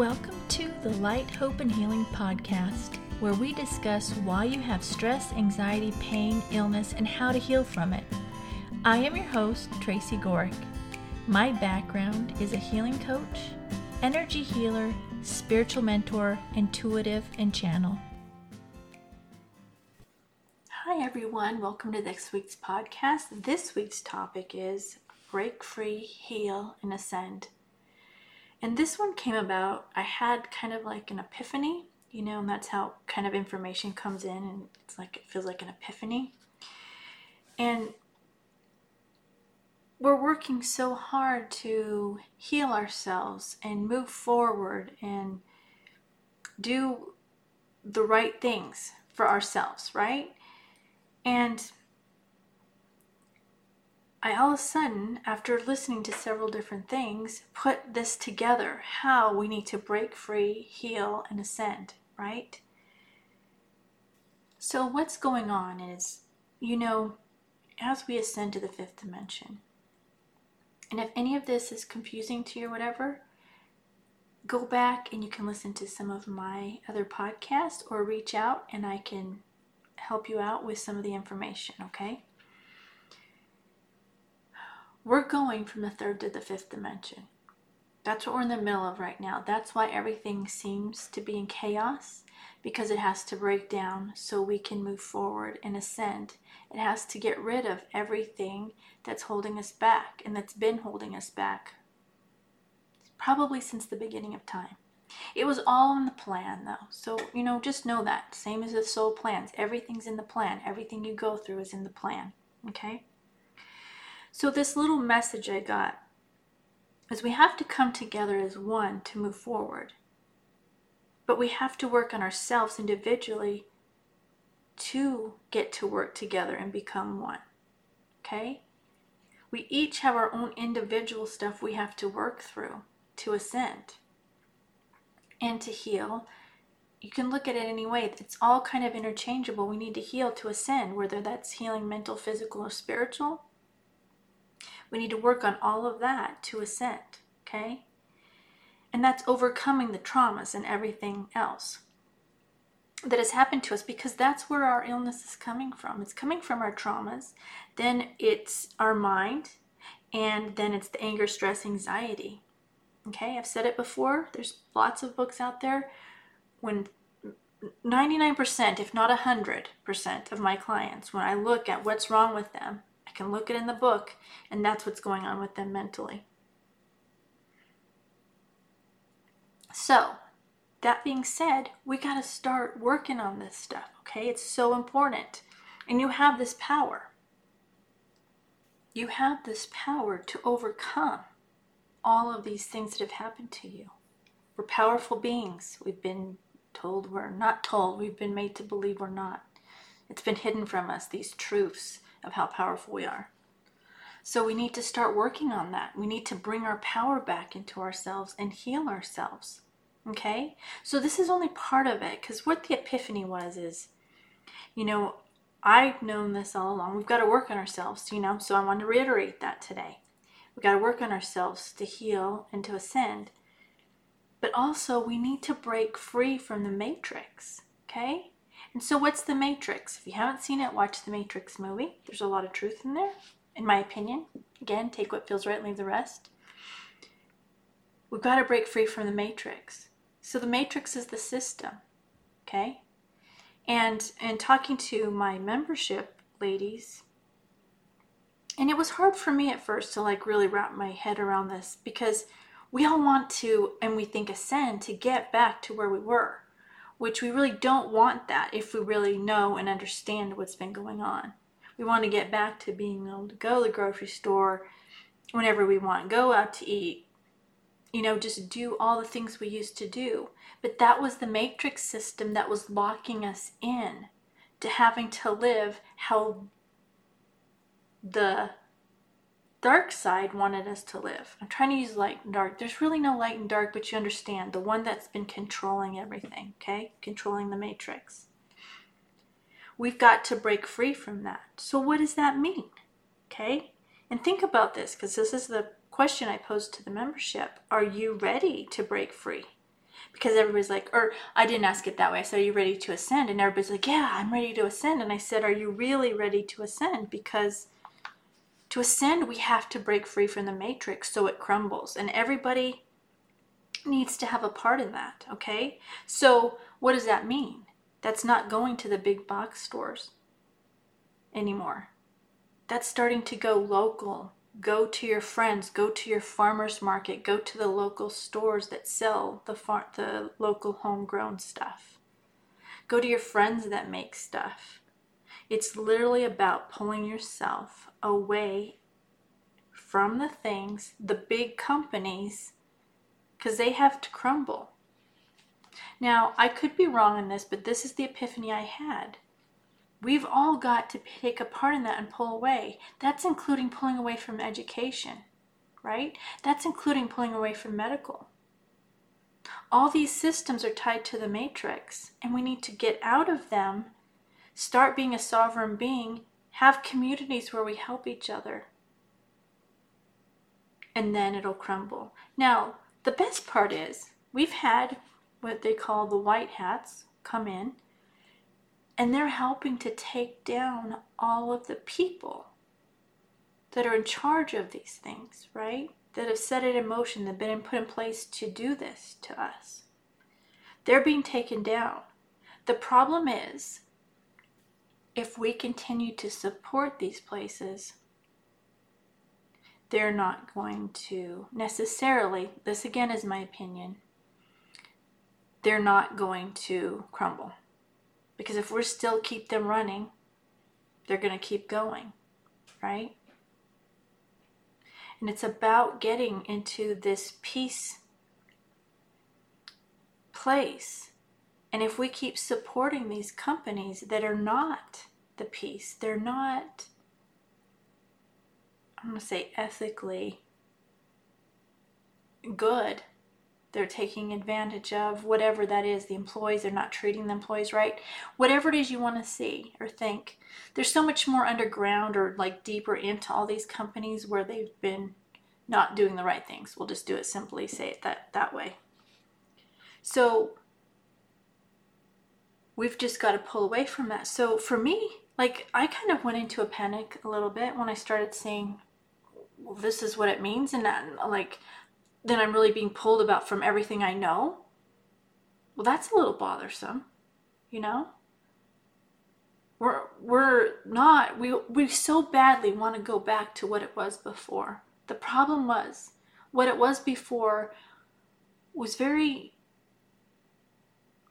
Welcome to the Light, Hope, and Healing podcast, where we discuss why you have stress, anxiety, pain, illness, and how to heal from it. I am your host, Tracy Gorick. My background is a healing coach, energy healer, spiritual mentor, intuitive, and channel. Hi, everyone. Welcome to this week's podcast. This week's topic is Break Free, Heal, and Ascend. And this one came about, I had kind of like an epiphany, you know, and that's how kind of information comes in, and it's like it feels like an epiphany. And we're working so hard to heal ourselves and move forward and do the right things for ourselves, right? And I all of a sudden, after listening to several different things, put this together how we need to break free, heal, and ascend, right? So, what's going on is, you know, as we ascend to the fifth dimension, and if any of this is confusing to you or whatever, go back and you can listen to some of my other podcasts or reach out and I can help you out with some of the information, okay? We're going from the third to the fifth dimension. That's what we're in the middle of right now. That's why everything seems to be in chaos because it has to break down so we can move forward and ascend. It has to get rid of everything that's holding us back and that's been holding us back probably since the beginning of time. It was all in the plan though. So, you know, just know that. Same as the soul plans. Everything's in the plan. Everything you go through is in the plan. Okay? So, this little message I got is we have to come together as one to move forward. But we have to work on ourselves individually to get to work together and become one. Okay? We each have our own individual stuff we have to work through to ascend and to heal. You can look at it any way. It's all kind of interchangeable. We need to heal to ascend, whether that's healing mental, physical, or spiritual. We need to work on all of that to ascend, okay? And that's overcoming the traumas and everything else that has happened to us because that's where our illness is coming from. It's coming from our traumas, then it's our mind, and then it's the anger, stress, anxiety. Okay, I've said it before. There's lots of books out there. When 99%, if not 100% of my clients, when I look at what's wrong with them, I can look it in the book, and that's what's going on with them mentally. So, that being said, we got to start working on this stuff, okay? It's so important. And you have this power. You have this power to overcome all of these things that have happened to you. We're powerful beings. We've been told we're not told, we've been made to believe we're not. It's been hidden from us, these truths of how powerful we are. So we need to start working on that. We need to bring our power back into ourselves and heal ourselves. Okay? So this is only part of it because what the epiphany was is, you know, I've known this all along. We've got to work on ourselves, you know, so I want to reiterate that today. We've got to work on ourselves to heal and to ascend. But also, we need to break free from the matrix, okay? And so, what's the Matrix? If you haven't seen it, watch the Matrix movie. There's a lot of truth in there, in my opinion. Again, take what feels right, leave the rest. We've got to break free from the Matrix. So, the Matrix is the system, okay? And and talking to my membership ladies, and it was hard for me at first to like really wrap my head around this because we all want to and we think ascend to get back to where we were which we really don't want that if we really know and understand what's been going on. We want to get back to being able to go to the grocery store whenever we want, go out to eat, you know, just do all the things we used to do. But that was the matrix system that was locking us in to having to live how the dark side wanted us to live. I'm trying to use light and dark. There's really no light and dark, but you understand the one that's been controlling everything, okay? Controlling the matrix. We've got to break free from that. So, what does that mean? Okay? And think about this because this is the question I posed to the membership. Are you ready to break free? because everybody's like, or I didn't ask it that way. I said, Are you ready to ascend? And everybody's like, Yeah, I'm ready to ascend. And I said, Are you really ready to ascend? Because to ascend, we have to break free from the matrix so it crumbles. And everybody needs to have a part in that, okay? So, what does that mean? That's not going to the big box stores anymore. That's starting to go local Go to your friends, go to your farmer's market, go to the local stores that sell the, far- the local homegrown stuff. Go to your friends that make stuff. It's literally about pulling yourself away from the things, the big companies, because they have to crumble. Now, I could be wrong in this, but this is the epiphany I had. We've all got to take a part in that and pull away. That's including pulling away from education, right? That's including pulling away from medical. All these systems are tied to the matrix, and we need to get out of them, start being a sovereign being, have communities where we help each other, and then it'll crumble. Now, the best part is we've had what they call the white hats come in and they're helping to take down all of the people that are in charge of these things, right? That have set it in motion, that have been put in place to do this to us. They're being taken down. The problem is, if we continue to support these places, they're not going to necessarily, this again is my opinion, they're not going to crumble. Because if we're still keep them running, they're going to keep going, right? And it's about getting into this peace place. And if we keep supporting these companies that are not the peace, they're not, I'm going to say ethically good, they're taking advantage of, whatever that is, the employees, they're not treating the employees right, whatever it is you want to see or think. There's so much more underground or like deeper into all these companies where they've been not doing the right things. We'll just do it simply, say it that, that way. So we've just got to pull away from that. So for me, like I kind of went into a panic a little bit when I started seeing, well, this is what it means, and that, like then I'm really being pulled about from everything I know, well, that's a little bothersome, you know? We're, we're not, we, we so badly want to go back to what it was before. The problem was, what it was before was very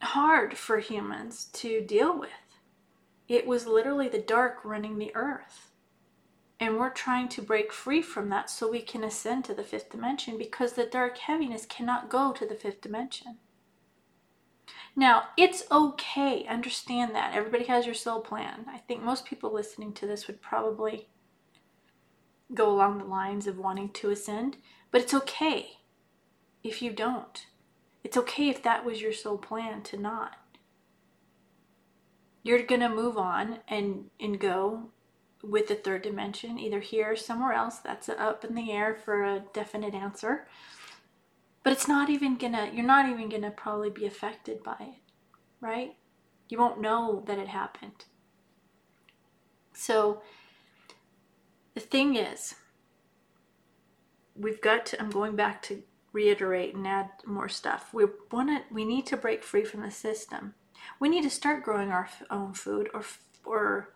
hard for humans to deal with. It was literally the dark running the earth. And we're trying to break free from that so we can ascend to the fifth dimension because the dark heaviness cannot go to the fifth dimension. Now, it's okay. Understand that. Everybody has your soul plan. I think most people listening to this would probably go along the lines of wanting to ascend, but it's okay if you don't. It's okay if that was your soul plan to not. You're going to move on and and go with the third dimension, either here or somewhere else. That's up in the air for a definite answer. But it's not even gonna, you're not even gonna probably be affected by it, right? You won't know that it happened. So the thing is, we've got to, I'm going back to reiterate and add more stuff. We want to, we need to break free from the system. We need to start growing our own food or, or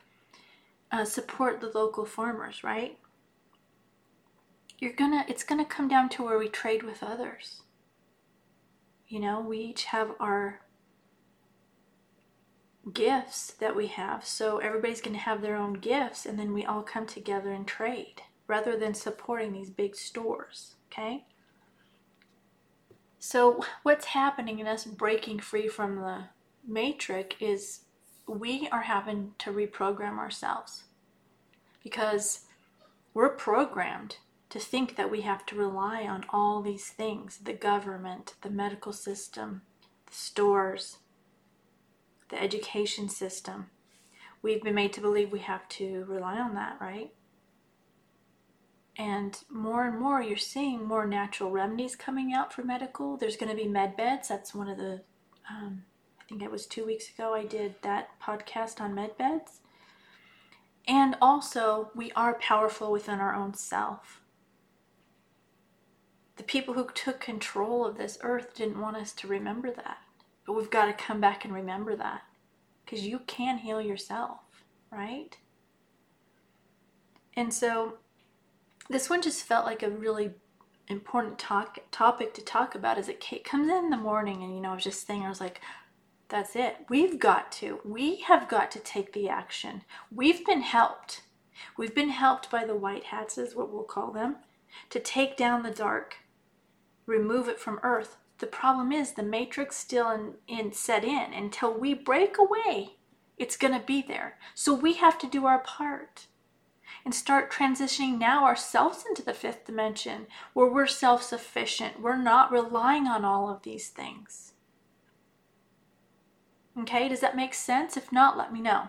uh, support the local farmers, right? You're gonna, it's gonna come down to where we trade with others. You know, we each have our gifts that we have, so everybody's gonna have their own gifts, and then we all come together and trade rather than supporting these big stores, okay? So, what's happening in us breaking free from the matrix is we are having to reprogram ourselves because we're programmed to think that we have to rely on all these things the government, the medical system, the stores, the education system. We've been made to believe we have to rely on that, right? And more and more, you're seeing more natural remedies coming out for medical. There's going to be med beds. That's one of the, um, think it was two weeks ago, I did that podcast on med beds. And also, we are powerful within our own self. The people who took control of this earth didn't want us to remember that. But we've got to come back and remember that. Because you can heal yourself, right? And so this one just felt like a really important talk, topic to talk about as it comes in the morning. And, you know, I was just saying, I was like, that's it. We've got to. We have got to take the action. We've been helped. We've been helped by the white hats, is what we'll call them, to take down the dark, remove it from earth. The problem is the matrix still in, in set in. Until we break away, it's going to be there. So we have to do our part and start transitioning now ourselves into the fifth dimension where we're self sufficient. We're not relying on all of these things. Okay, does that make sense? If not, let me know.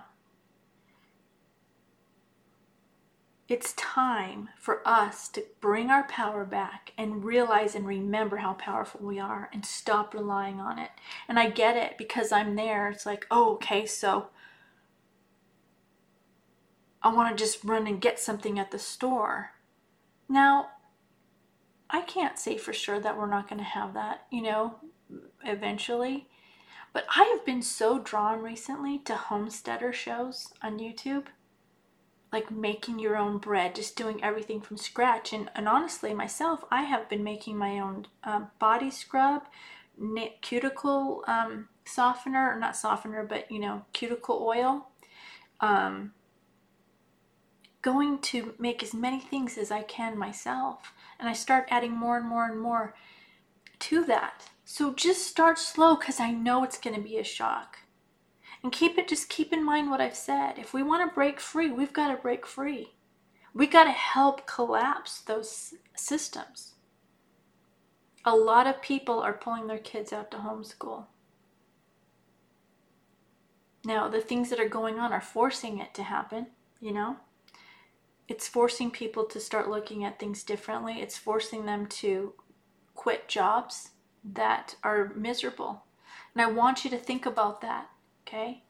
It's time for us to bring our power back and realize and remember how powerful we are and stop relying on it. And I get it because I'm there. It's like, oh, okay, so I want to just run and get something at the store. Now, I can't say for sure that we're not going to have that, you know, eventually. But I have been so drawn recently to homesteader shows on YouTube, like making your own bread, just doing everything from scratch. And, and honestly, myself, I have been making my own um, body scrub, cuticle um, softener, not softener, but you know, cuticle oil. Um, going to make as many things as I can myself. And I start adding more and more and more to that. So just start slow because I know it's going to be a shock. And keep it, just keep in mind what I've said. If we want to break free, we've got to break free. We got to help collapse those systems. A lot of people are pulling their kids out to homeschool. Now, the things that are going on are forcing it to happen, you know? it's forcing people to start looking at things differently. It's forcing them to quit jobs that are miserable. And I want you to think about that, okay?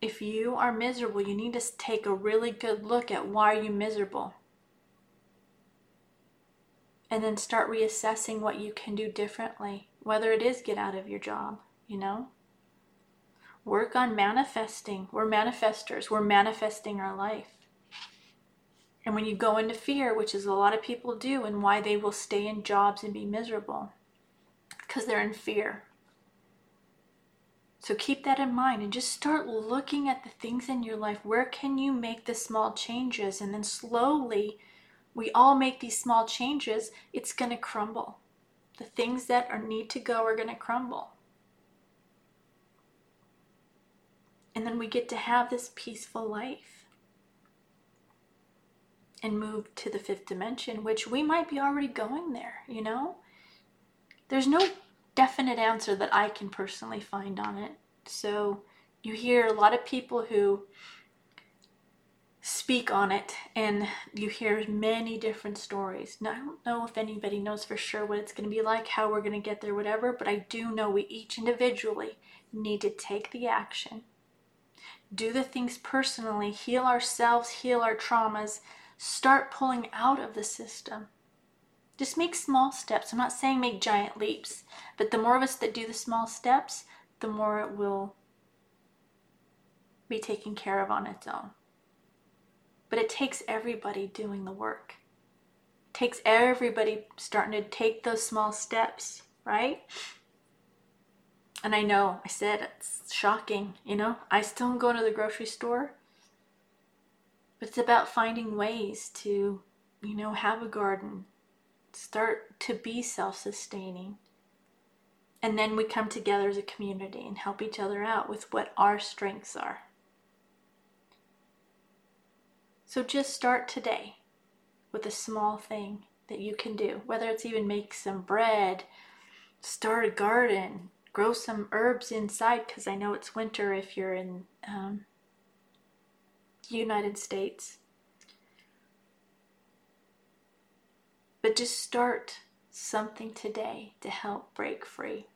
If you are miserable, you need to take a really good look at why are you miserable. And then start reassessing what you can do differently, whether it is get out of your job, you know? Work on manifesting. We're manifestors. We're manifesting our life. And when you go into fear, which is a lot of people do, and why they will stay in jobs and be miserable, because they're in fear. So keep that in mind and just start looking at the things in your life. Where can you make the small changes? And then slowly, we all make these small changes, it's going to crumble. The things that are need to go are going to crumble. And then we get to have this peaceful life and move to the fifth dimension, which we might be already going there, you know? There's no definite answer that I can personally find on it. So you hear a lot of people who speak on it and you hear many different stories. Now, I don't know if anybody knows for sure what it's going to be like, how we're going to get there, whatever, but I do know we each individually need to take the action, do the things personally, heal ourselves, heal our traumas, start pulling out of the system. Just make small steps. I'm not saying make giant leaps, but the more of us that do the small steps, the more it will be taken care of on its own. But it takes everybody doing the work. It takes everybody starting to take those small steps, right? And I know I said it's shocking, you know. I still going to the grocery store but it's about finding ways to, you know, have a garden, start to be self sustaining. And then we come together as a community and help each other out with what our strengths are. So just start today with a small thing that you can do, whether it's even make some bread, start a garden, grow some herbs inside because I know it's winter if you're in um, United States. But just start something today to help break free.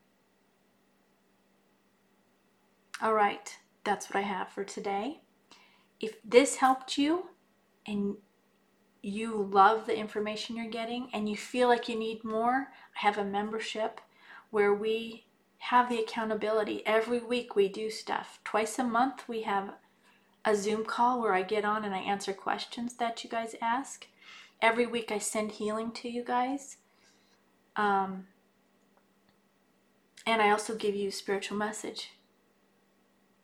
All right, that's what I have for today. If this helped you and you love the information you're getting and you feel like you need more, I have a membership where we have the accountability. Every week we do stuff. Twice a month we have a Zoom call where I get on and I answer questions that you guys ask. Every week I send healing to you guys. Um, and I also give you spiritual message.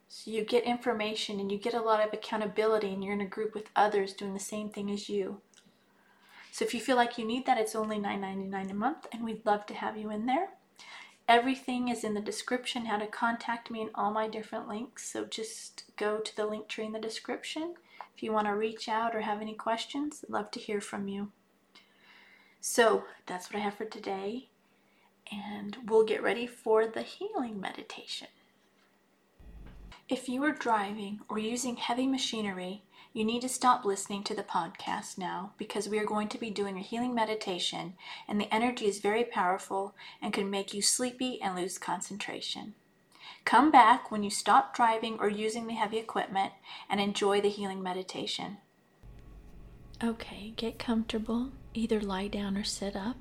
So you get information and you get a lot of accountability and you're in a group with others doing the same thing as you. So if you feel like you need that, it's only $9.99 a month, and we'd love to have you in there. Everything is in the description, how to contact me, and all my different links. So just go to the Linktree in the description. If you want to reach out or have any questions, I'd love to hear from you. So that's what I have for today, and we'll get ready for the healing meditation. If you are driving or using heavy machinery, you need to stop listening to the podcast now because we are going to be doing a healing meditation, and the energy is very powerful and can make you sleepy and lose concentration. Come back when you stop driving or using the heavy equipment and enjoy the healing meditation. Okay, get comfortable. Either lie down or sit up.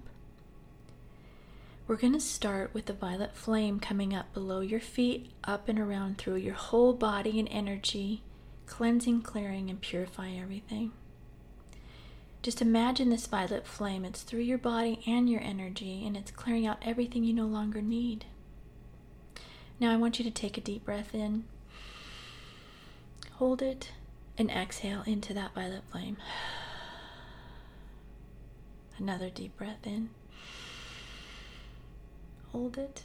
We're going to start with the violet flame coming up below your feet, up and around through your whole body and energy cleansing, clearing, and purify everything. Just imagine this violet flame. It's through your body and your energy, and it's clearing out everything you no longer need. Now, I want you to take a deep breath in, hold it, and exhale into that violet flame. Another deep breath in, hold it,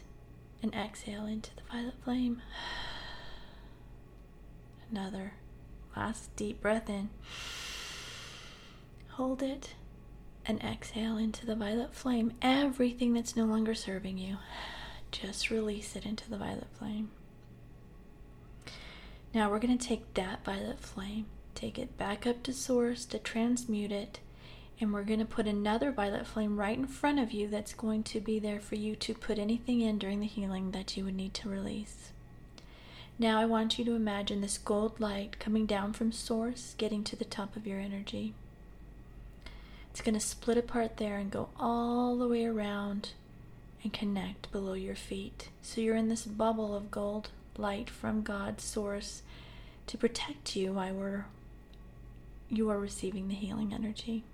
and exhale into the violet flame. Another Last deep breath in. Hold it and exhale into the violet flame. Everything that's no longer serving you, just release it into the violet flame. Now we're going to take that violet flame, take it back up to source to transmute it, and we're going to put another violet flame right in front of you that's going to be there for you to put anything in during the healing that you would need to release. Now I want you to imagine this gold light coming down from source, getting to the top of your energy. It's going to split apart there and go all the way around and connect below your feet. So you're in this bubble of gold light from God's source to protect you while we're, you are receiving the healing energy.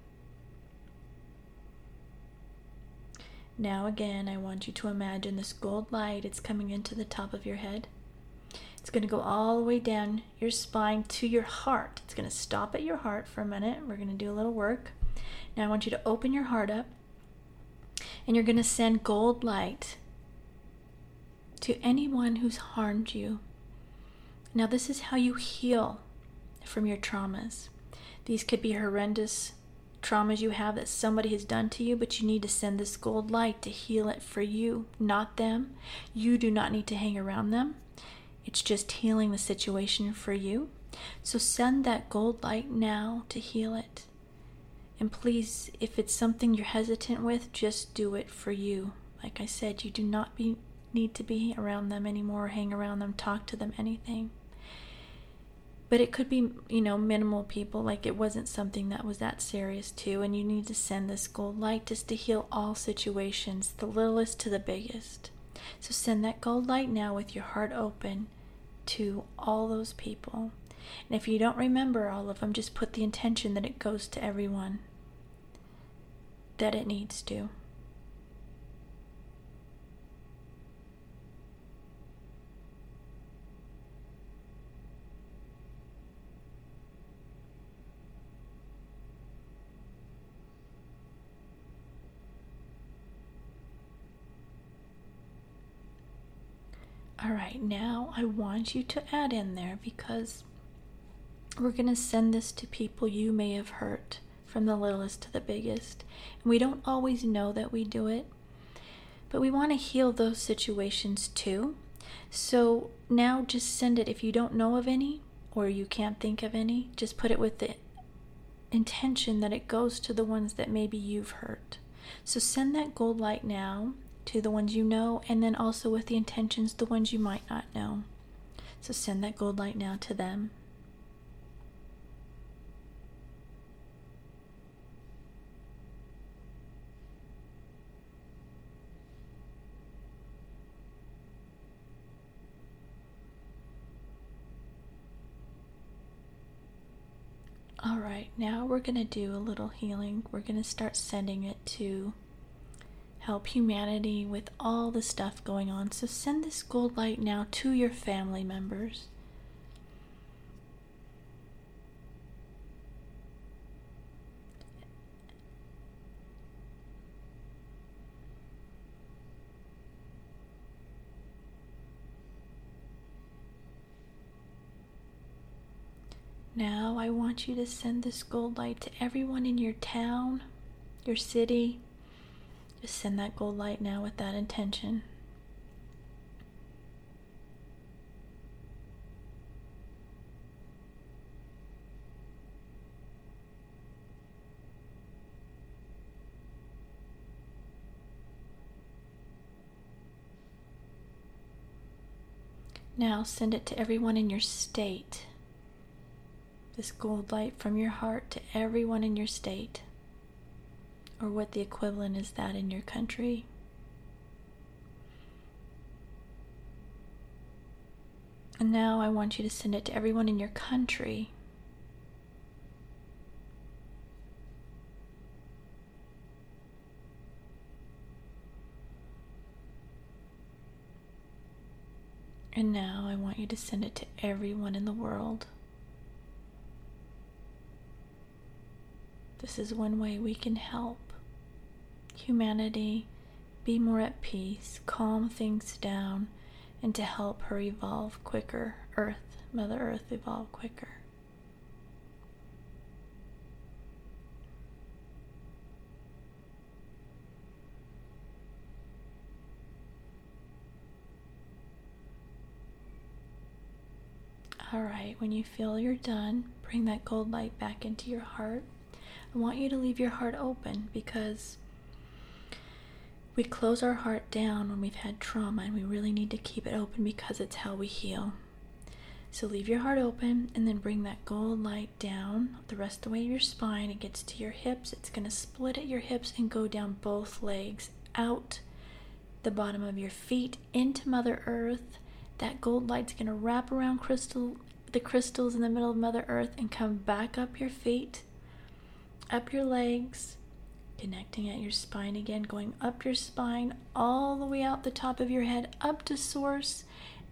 Now, again, I want you to imagine this gold light. It's coming into the top of your head. It's going to go all the way down your spine to your heart. It's going to stop at your heart for a minute. We're going to do a little work. Now I want you to open your heart up and you're going to send gold light to anyone who's harmed you. Now, this is how you heal from your traumas. These could be horrendous traumas you have that somebody has done to you, but you need to send this gold light to heal it for you, not them. You do not need to hang around them. It's just healing the situation for you. So send that gold light now to heal it. And please, if it's something you're hesitant with, just do it for you. Like I said, you do not be, need to be around them anymore, hang around them, talk to them, anything. But it could be, you know, minimal people, like it wasn't something that was that serious too. And you need to send this gold light just to heal all situations, the littlest to the biggest. So send that gold light now with your heart open to all those people. And if you don't remember all of them, just put the intention that it goes to everyone that it needs to. All right, now I want you to add in there because we're going to send this to people you may have hurt from the littlest to the biggest. And we don't always know that we do it, but we want to heal those situations too. So now just send it. If you don't know of any or you can't think of any, just put it with the intention that it goes to the ones that maybe you've hurt. So send that gold light now to the ones you know, and then also with the intentions, the ones you might not know. So send that gold light now to them. All right, now we're going to do a little healing. We're going to start sending it to help humanity with all the stuff going on. So send this gold light now to your family members. Now I want you to send this gold light to everyone in your town, your city. Just send that gold light now with that intention. Now send it to everyone in your state this gold light from your heart to everyone in your state, or what the equivalent is that in your country. And now I want you to send it to everyone in your country. And now I want you to send it to everyone in the world. This is one way we can help humanity be more at peace, calm things down, and to help her evolve quicker, Earth, Mother Earth, evolve quicker. All right, when you feel you're done, bring that gold light back into your heart. I want you to leave your heart open because we close our heart down when we've had trauma and we really need to keep it open because it's how we heal. So leave your heart open and then bring that gold light down the rest of the way of your spine. It gets to your hips. It's going to split at your hips and go down both legs out the bottom of your feet into Mother Earth. That gold light's going to wrap around crystal the crystals in the middle of Mother Earth and come back up your feet up your legs, connecting at your spine again, going up your spine, all the way out the top of your head, up to source,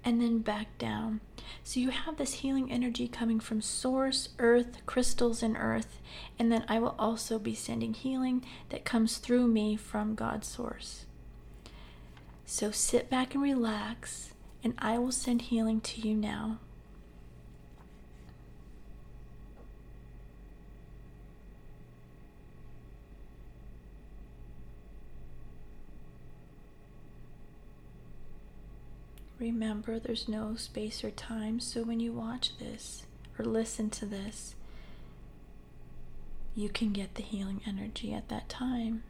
and then back down. So you have this healing energy coming from source, earth, crystals, and earth. And then I will also be sending healing that comes through me from God's source. So sit back and relax, and I will send healing to you now. Remember, there's no space or time, so when you watch this or listen to this, you can get the healing energy at that time.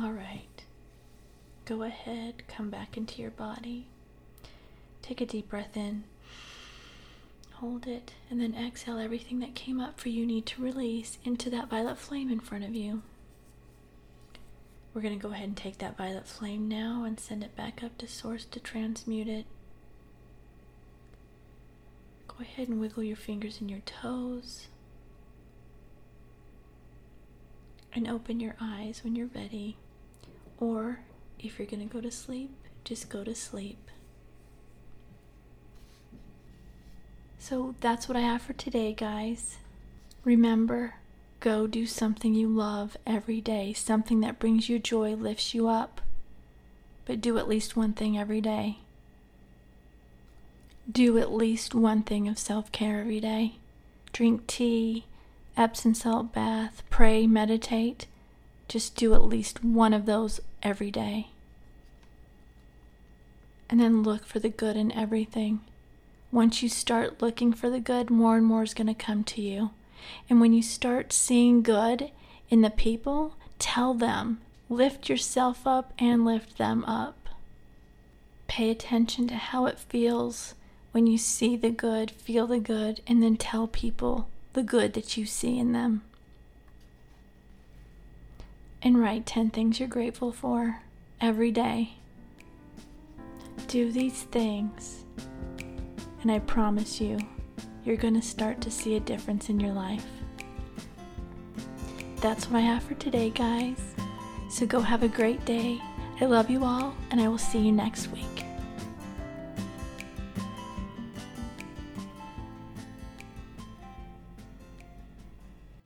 All right. Go ahead, come back into your body. Take a deep breath in. Hold it, and then exhale everything that came up for you need to release into that violet flame in front of you. We're going to go ahead and take that violet flame now and send it back up to source to transmute it. Go ahead and wiggle your fingers and your toes. And open your eyes when you're ready. Or if you're going to go to sleep, just go to sleep. So that's what I have for today, guys. Remember, go do something you love every day, something that brings you joy, lifts you up. But do at least one thing every day. Do at least one thing of self care every day. Drink tea, Epsom salt bath, pray, meditate. Just do at least one of those every day. And then look for the good in everything. Once you start looking for the good, more and more is going to come to you. And when you start seeing good in the people, tell them, lift yourself up and lift them up. Pay attention to how it feels when you see the good, feel the good, and then tell people the good that you see in them. And write 10 things you're grateful for every day. Do these things and I promise you, you're going to start to see a difference in your life. That's what I have for today, guys. So go have a great day. I love you all, and I will see you next week.